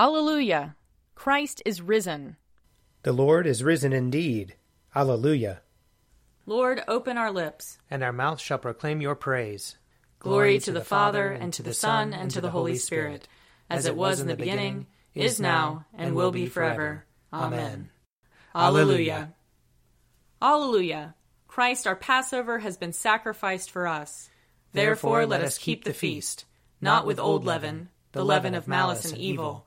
Alleluia! Christ is risen. The Lord is risen indeed. Alleluia. Lord, open our lips. And our mouth shall proclaim your praise. Glory to the Father, and to the Son, and to the Holy Spirit, as it was in the beginning, is now, and will be forever. Amen. Alleluia. Alleluia. Christ our Passover has been sacrificed for us. Therefore let us keep the feast, not with old leaven, the leaven of malice and evil,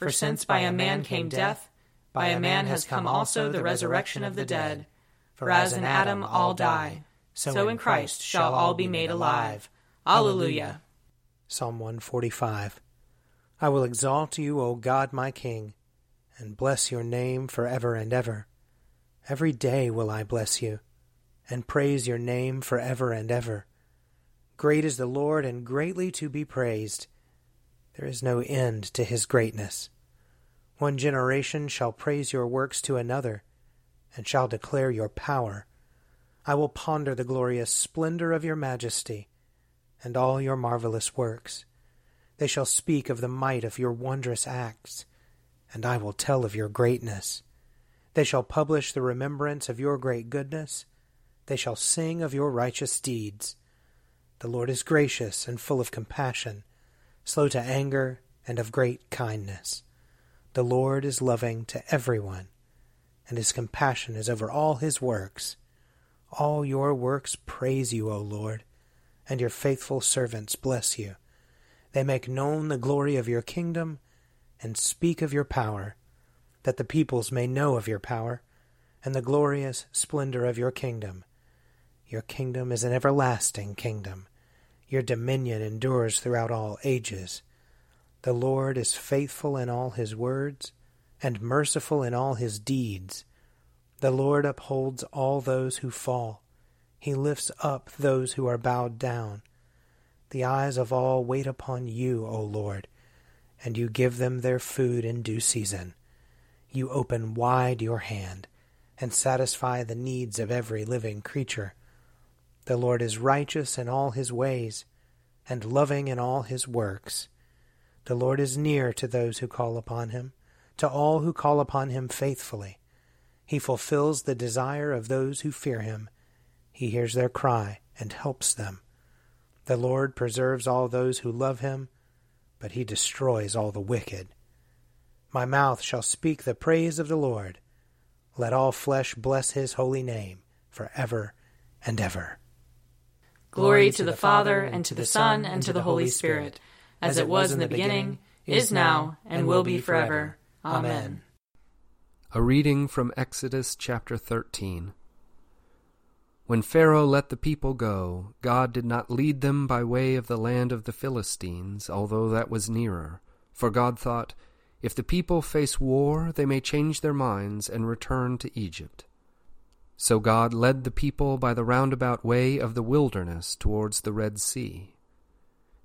For since by a man came death, by a man has come also the resurrection of the dead. For as in Adam all die, so in Christ shall all be made alive. Alleluia. Psalm 145. I will exalt you, O God my King, and bless your name for ever and ever. Every day will I bless you, and praise your name for ever and ever. Great is the Lord, and greatly to be praised. There is no end to his greatness. One generation shall praise your works to another, and shall declare your power. I will ponder the glorious splendor of your majesty, and all your marvelous works. They shall speak of the might of your wondrous acts, and I will tell of your greatness. They shall publish the remembrance of your great goodness. They shall sing of your righteous deeds. The Lord is gracious and full of compassion, slow to anger, and of great kindness. The Lord is loving to everyone, and his compassion is over all his works. All your works praise you, O Lord, and your faithful servants bless you. They make known the glory of your kingdom and speak of your power, that the peoples may know of your power and the glorious splendor of your kingdom. Your kingdom is an everlasting kingdom. Your dominion endures throughout all ages. The Lord is faithful in all his words and merciful in all his deeds. The Lord upholds all those who fall. He lifts up those who are bowed down. The eyes of all wait upon you, O Lord, and you give them their food in due season. You open wide your hand and satisfy the needs of every living creature. The Lord is righteous in all his ways and loving in all his works. The Lord is near to those who call upon him, to all who call upon him faithfully. He fulfills the desire of those who fear him. He hears their cry and helps them. The Lord preserves all those who love him, but he destroys all the wicked. My mouth shall speak the praise of the Lord. Let all flesh bless his holy name for ever and ever. Glory to the Father, and to the Son, and to the Holy Spirit, as it was in the beginning, is now, and will be forever. Amen. A reading from Exodus chapter 13. When Pharaoh let the people go, God did not lead them by way of the land of the Philistines, although that was nearer. For God thought, If the people face war, they may change their minds and return to Egypt. So God led the people by the roundabout way of the wilderness towards the Red Sea.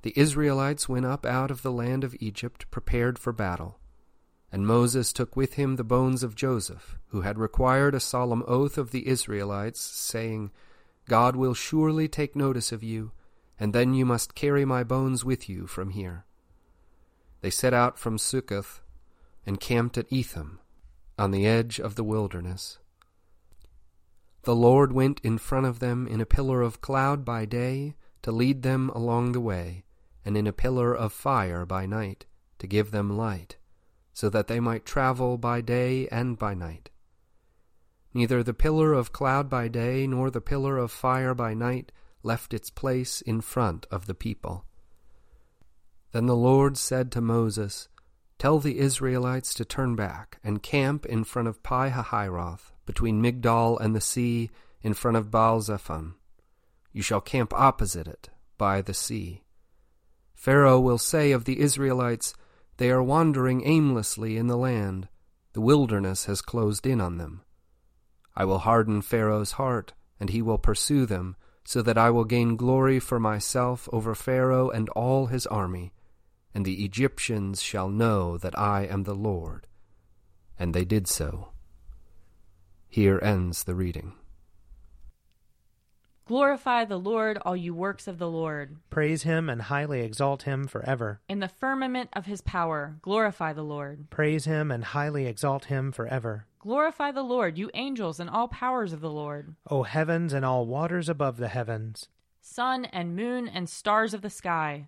The Israelites went up out of the land of Egypt prepared for battle. And Moses took with him the bones of Joseph, who had required a solemn oath of the Israelites, saying, God will surely take notice of you, and then you must carry my bones with you from here. They set out from Succoth and camped at Etham, on the edge of the wilderness. The Lord went in front of them in a pillar of cloud by day to lead them along the way, and in a pillar of fire by night to give them light so that they might travel by day and by night. Neither the pillar of cloud by day nor the pillar of fire by night left its place in front of the people. Then the Lord said to Moses, Tell the Israelites to turn back and camp in front of Pi Hahiroth, between Migdol and the sea, in front of Baal Zephon. You shall camp opposite it, by the sea. Pharaoh will say of the Israelites, They are wandering aimlessly in the land. The wilderness has closed in on them. I will harden Pharaoh's heart, and he will pursue them, so that I will gain glory for myself over Pharaoh and all his army, and the Egyptians shall know that I am the Lord. And they did so. Here ends the reading. Glorify the Lord, all you works of the Lord. Praise him and highly exalt him forever. In the firmament of his power, glorify the Lord. Praise him and highly exalt him forever. Glorify the Lord, you angels and all powers of the Lord. O heavens and all waters above the heavens. Sun and moon and stars of the sky,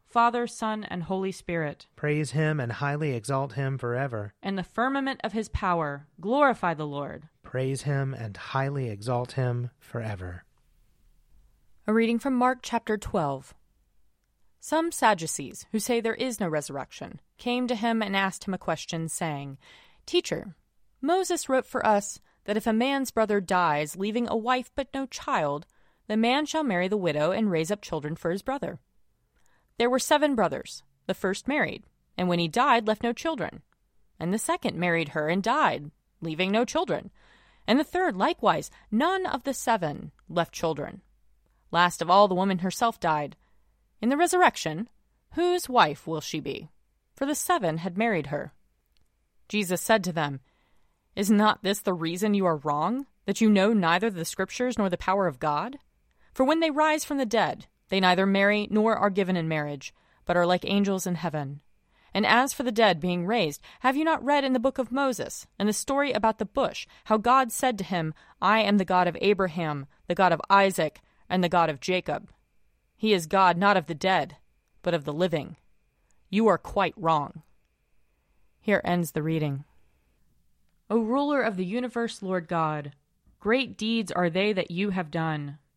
Father, Son, and Holy Spirit. Praise him and highly exalt him forever. In the firmament of his power, glorify the Lord. Praise him and highly exalt him forever. A reading from Mark chapter 12. Some Sadducees, who say there is no resurrection, came to him and asked him a question, saying, Teacher, Moses wrote for us that if a man's brother dies, leaving a wife but no child, the man shall marry the widow and raise up children for his brother. There were seven brothers. The first married, and when he died, left no children. And the second married her and died, leaving no children. And the third, likewise, none of the seven left children. Last of all, the woman herself died. In the resurrection, whose wife will she be? For the seven had married her. Jesus said to them, Is not this the reason you are wrong, that you know neither the Scriptures nor the power of God? For when they rise from the dead, they neither marry nor are given in marriage, but are like angels in heaven. And as for the dead being raised, have you not read in the book of Moses, and the story about the bush, how God said to him, I am the God of Abraham, the God of Isaac, and the God of Jacob? He is God not of the dead, but of the living. You are quite wrong. Here ends the reading. O ruler of the universe, Lord God, great deeds are they that you have done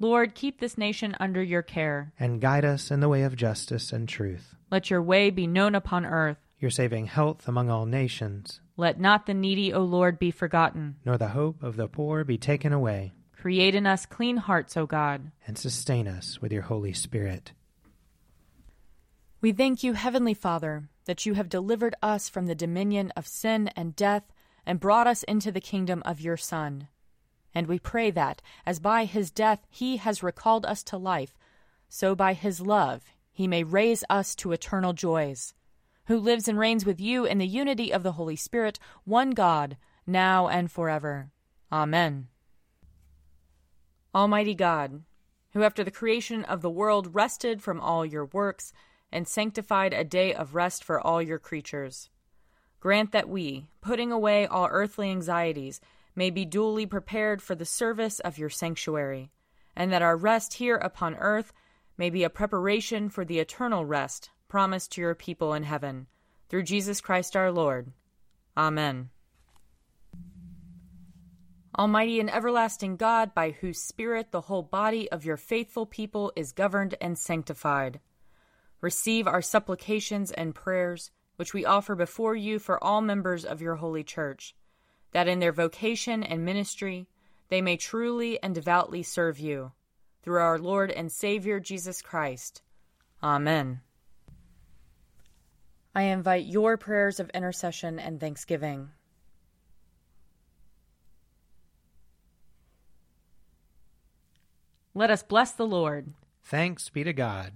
Lord, keep this nation under your care. And guide us in the way of justice and truth. Let your way be known upon earth. Your saving health among all nations. Let not the needy, O Lord, be forgotten. Nor the hope of the poor be taken away. Create in us clean hearts, O God. And sustain us with your Holy Spirit. We thank you, Heavenly Father, that you have delivered us from the dominion of sin and death and brought us into the kingdom of your Son. And we pray that, as by his death he has recalled us to life, so by his love he may raise us to eternal joys. Who lives and reigns with you in the unity of the Holy Spirit, one God, now and forever. Amen. Almighty God, who after the creation of the world rested from all your works, and sanctified a day of rest for all your creatures. Grant that we, putting away all earthly anxieties, may be duly prepared for the service of your sanctuary, and that our rest here upon earth may be a preparation for the eternal rest promised to your people in heaven. Through Jesus Christ our Lord. Amen. Almighty and everlasting God, by whose Spirit the whole body of your faithful people is governed and sanctified receive our supplications and prayers, which we offer before you for all members of your holy church, that in their vocation and ministry they may truly and devoutly serve you. Through our Lord and Savior Jesus Christ. Amen. I invite your prayers of intercession and thanksgiving. Let us bless the Lord. Thanks be to God.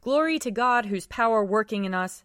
Glory to God, whose power working in us